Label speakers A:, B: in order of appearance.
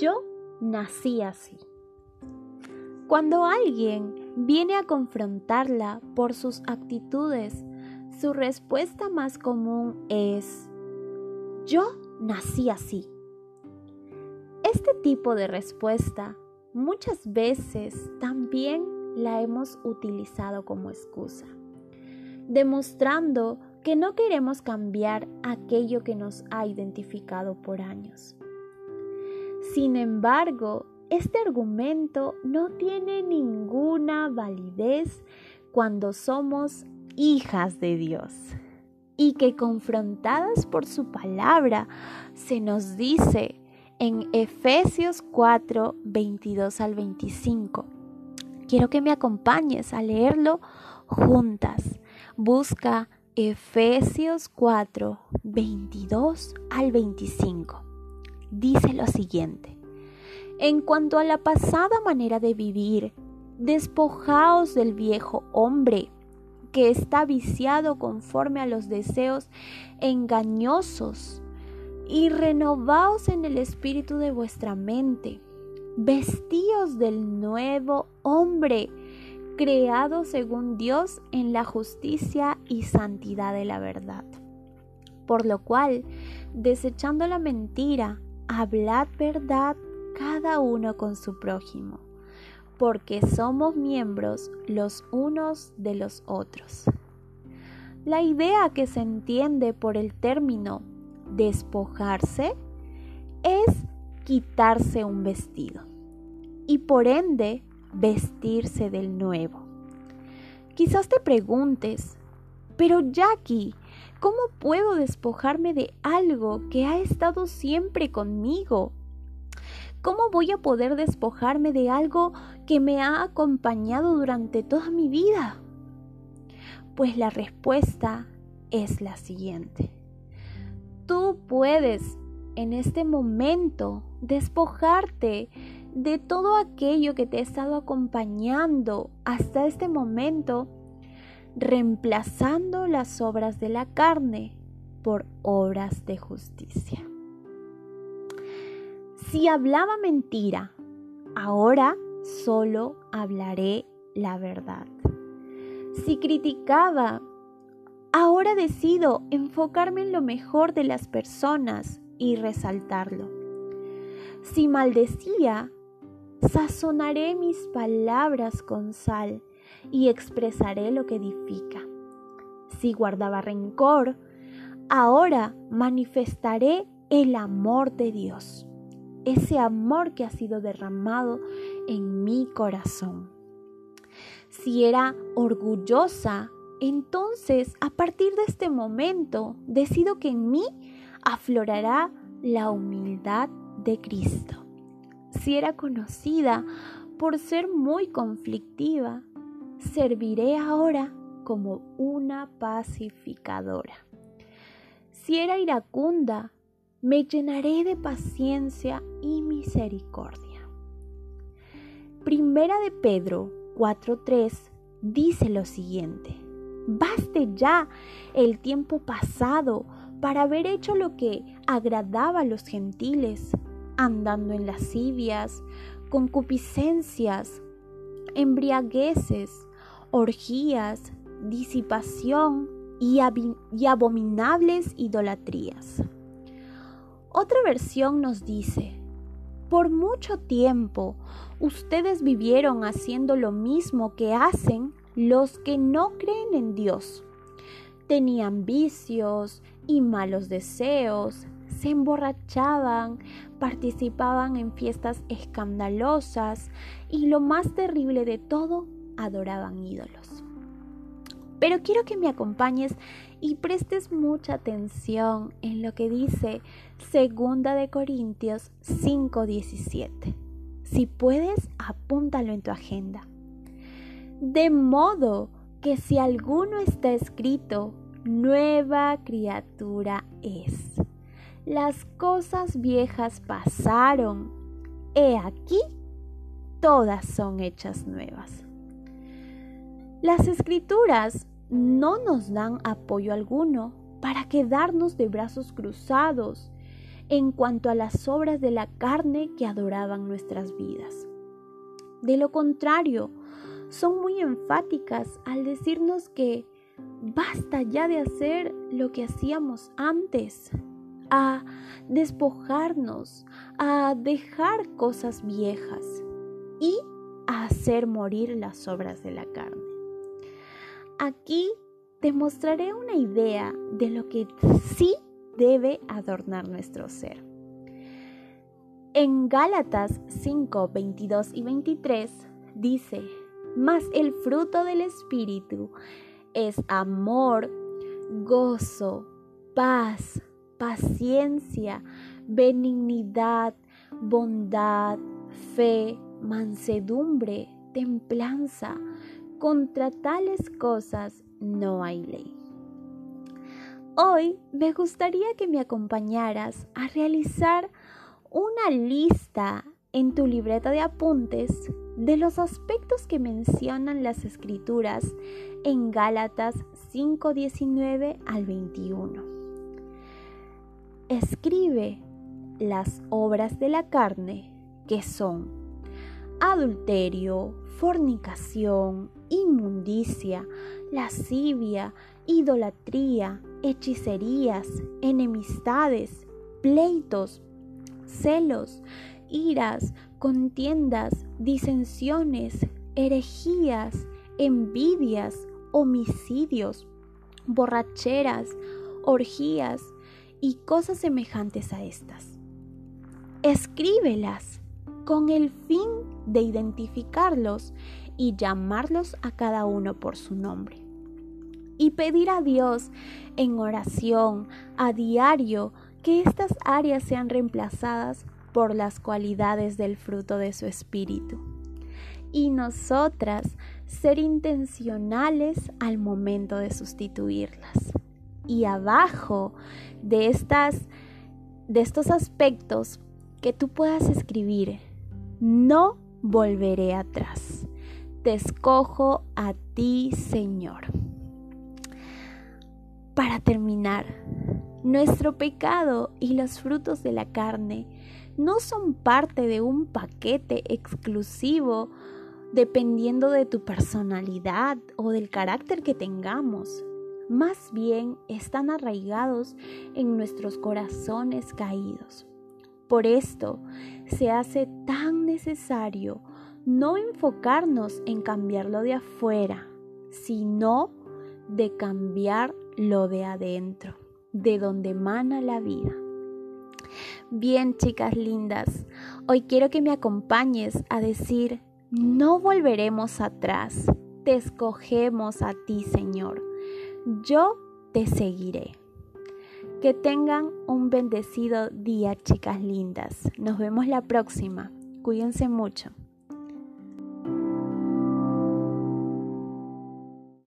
A: Yo nací así. Cuando alguien viene a confrontarla por sus actitudes, su respuesta más común es, yo nací así. Este tipo de respuesta muchas veces también la hemos utilizado como excusa, demostrando que no queremos cambiar aquello que nos ha identificado por años. Sin embargo, este argumento no tiene ninguna validez cuando somos hijas de Dios y que confrontadas por su palabra se nos dice en Efesios 4, 22 al 25. Quiero que me acompañes a leerlo juntas. Busca Efesios 4, 22 al 25. Dice lo siguiente. En cuanto a la pasada manera de vivir, despojaos del viejo hombre que está viciado conforme a los deseos engañosos y renovaos en el espíritu de vuestra mente. Vestíos del nuevo hombre creado según Dios en la justicia y santidad de la verdad. Por lo cual, desechando la mentira, hablad verdad cada uno con su prójimo, porque somos miembros los unos de los otros. La idea que se entiende por el término despojarse es quitarse un vestido y por ende vestirse del nuevo. Quizás te preguntes, pero Jackie, ¿cómo puedo despojarme de algo que ha estado siempre conmigo? ¿Cómo voy a poder despojarme de algo que me ha acompañado durante toda mi vida? Pues la respuesta es la siguiente. Tú puedes en este momento despojarte de todo aquello que te ha estado acompañando hasta este momento, reemplazando las obras de la carne por obras de justicia. Si hablaba mentira, ahora solo hablaré la verdad. Si criticaba, ahora decido enfocarme en lo mejor de las personas y resaltarlo. Si maldecía, Sazonaré mis palabras con sal y expresaré lo que edifica. Si guardaba rencor, ahora manifestaré el amor de Dios, ese amor que ha sido derramado en mi corazón. Si era orgullosa, entonces a partir de este momento decido que en mí aflorará la humildad de Cristo si era conocida por ser muy conflictiva, serviré ahora como una pacificadora. Si era iracunda, me llenaré de paciencia y misericordia. Primera de Pedro 4.3 dice lo siguiente, baste ya el tiempo pasado para haber hecho lo que agradaba a los gentiles, andando en lascivias, concupiscencias, embriagueces, orgías, disipación y, y abominables idolatrías. Otra versión nos dice, por mucho tiempo ustedes vivieron haciendo lo mismo que hacen los que no creen en Dios. Tenían vicios y malos deseos, se emborrachaban, participaban en fiestas escandalosas y lo más terrible de todo, adoraban ídolos. Pero quiero que me acompañes y prestes mucha atención en lo que dice Segunda de Corintios 5:17. Si puedes, apúntalo en tu agenda. De modo que si alguno está escrito, nueva criatura es las cosas viejas pasaron. He aquí, todas son hechas nuevas. Las escrituras no nos dan apoyo alguno para quedarnos de brazos cruzados en cuanto a las obras de la carne que adoraban nuestras vidas. De lo contrario, son muy enfáticas al decirnos que basta ya de hacer lo que hacíamos antes, a despojarnos, a dejar cosas viejas y a hacer morir las obras de la carne. Aquí te mostraré una idea de lo que sí debe adornar nuestro ser. En Gálatas 5, 22 y 23 dice, mas el fruto del Espíritu es amor, gozo, paz, paciencia, benignidad, bondad, fe, mansedumbre, templanza. Contra tales cosas no hay ley. Hoy me gustaría que me acompañaras a realizar una lista en tu libreta de apuntes de los aspectos que mencionan las escrituras en Gálatas 5:19 al 21. Escribe las obras de la carne que son adulterio, fornicación, inmundicia, lascivia, idolatría, hechicerías, enemistades, pleitos, celos, iras, contiendas, disensiones, herejías, envidias, homicidios, borracheras, orgías y cosas semejantes a estas. Escríbelas con el fin de identificarlos y llamarlos a cada uno por su nombre. Y pedir a Dios en oración a diario que estas áreas sean reemplazadas por las cualidades del fruto de su espíritu. Y nosotras ser intencionales al momento de sustituirlas. Y abajo de estas de estos aspectos que tú puedas escribir, no volveré atrás. Te escojo a ti, Señor. Para terminar, nuestro pecado y los frutos de la carne no son parte de un paquete exclusivo dependiendo de tu personalidad o del carácter que tengamos. Más bien están arraigados en nuestros corazones caídos. Por esto se hace tan necesario no enfocarnos en cambiarlo de afuera, sino de cambiar lo de adentro, de donde emana la vida. Bien, chicas lindas, hoy quiero que me acompañes a decir, no volveremos atrás, te escogemos a ti, Señor. Yo te seguiré. Que tengan un bendecido día, chicas lindas. Nos vemos la próxima. Cuídense mucho.